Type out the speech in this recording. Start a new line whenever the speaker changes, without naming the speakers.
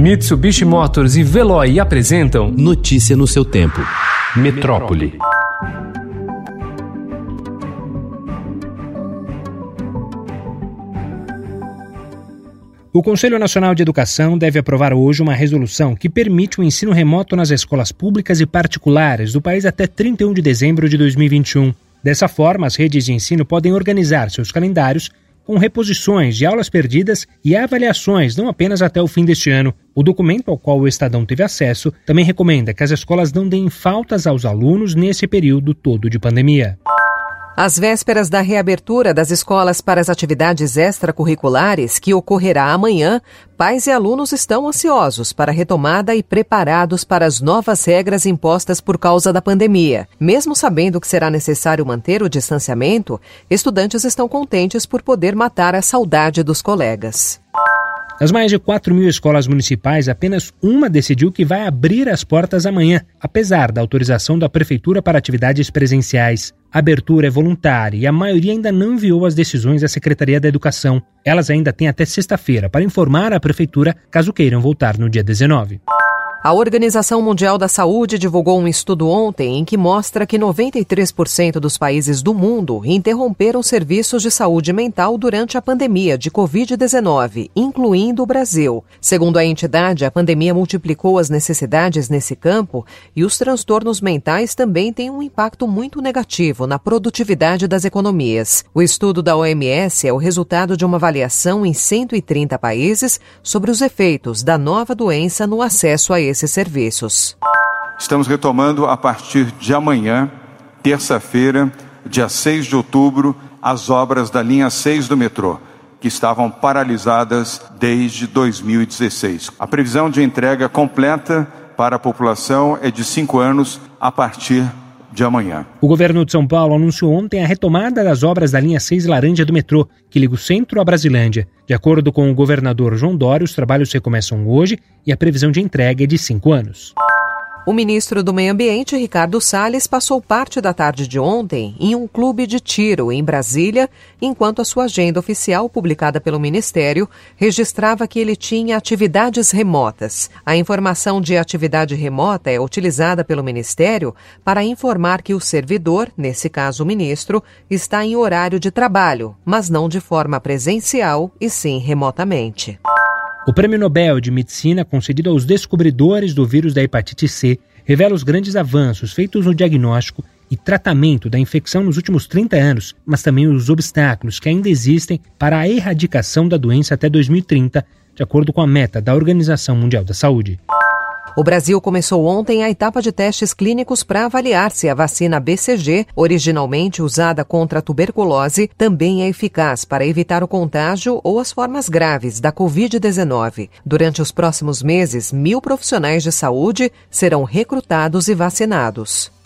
Mitsubishi Motors e Veloy apresentam
Notícia no seu tempo.
Metrópole.
O Conselho Nacional de Educação deve aprovar hoje uma resolução que permite o ensino remoto nas escolas públicas e particulares do país até 31 de dezembro de 2021. Dessa forma, as redes de ensino podem organizar seus calendários com reposições de aulas perdidas e avaliações não apenas até o fim deste ano. O documento ao qual o Estadão teve acesso também recomenda que as escolas não deem faltas aos alunos nesse período todo de pandemia.
Às vésperas da reabertura das escolas para as atividades extracurriculares, que ocorrerá amanhã, pais e alunos estão ansiosos para a retomada e preparados para as novas regras impostas por causa da pandemia. Mesmo sabendo que será necessário manter o distanciamento, estudantes estão contentes por poder matar a saudade dos colegas.
Das mais de 4 mil escolas municipais, apenas uma decidiu que vai abrir as portas amanhã, apesar da autorização da Prefeitura para atividades presenciais. A abertura é voluntária e a maioria ainda não enviou as decisões à Secretaria da Educação. Elas ainda têm até sexta-feira para informar a Prefeitura caso queiram voltar no dia 19.
A Organização Mundial da Saúde divulgou um estudo ontem em que mostra que 93% dos países do mundo interromperam serviços de saúde mental durante a pandemia de Covid-19, incluindo o Brasil. Segundo a entidade, a pandemia multiplicou as necessidades nesse campo e os transtornos mentais também têm um impacto muito negativo na produtividade das economias. O estudo da OMS é o resultado de uma avaliação em 130 países sobre os efeitos da nova doença no acesso a esses serviços.
Estamos retomando a partir de amanhã, terça-feira, dia 6 de outubro, as obras da linha 6 do metrô, que estavam paralisadas desde 2016. A previsão de entrega completa para a população é de cinco anos a partir de amanhã.
O governo de São Paulo anunciou ontem a retomada das obras da linha 6 laranja do metrô, que liga o centro à Brasilândia. De acordo com o governador João Dória, os trabalhos recomeçam hoje e a previsão de entrega é de cinco anos.
O ministro do Meio Ambiente, Ricardo Salles, passou parte da tarde de ontem em um clube de tiro em Brasília, enquanto a sua agenda oficial, publicada pelo Ministério, registrava que ele tinha atividades remotas. A informação de atividade remota é utilizada pelo Ministério para informar que o servidor, nesse caso o ministro, está em horário de trabalho, mas não de forma presencial e sim remotamente.
O Prêmio Nobel de Medicina, concedido aos descobridores do vírus da hepatite C, revela os grandes avanços feitos no diagnóstico e tratamento da infecção nos últimos 30 anos, mas também os obstáculos que ainda existem para a erradicação da doença até 2030, de acordo com a meta da Organização Mundial da Saúde.
O Brasil começou ontem a etapa de testes clínicos para avaliar se a vacina BCG, originalmente usada contra a tuberculose, também é eficaz para evitar o contágio ou as formas graves da Covid-19. Durante os próximos meses, mil profissionais de saúde serão recrutados e vacinados.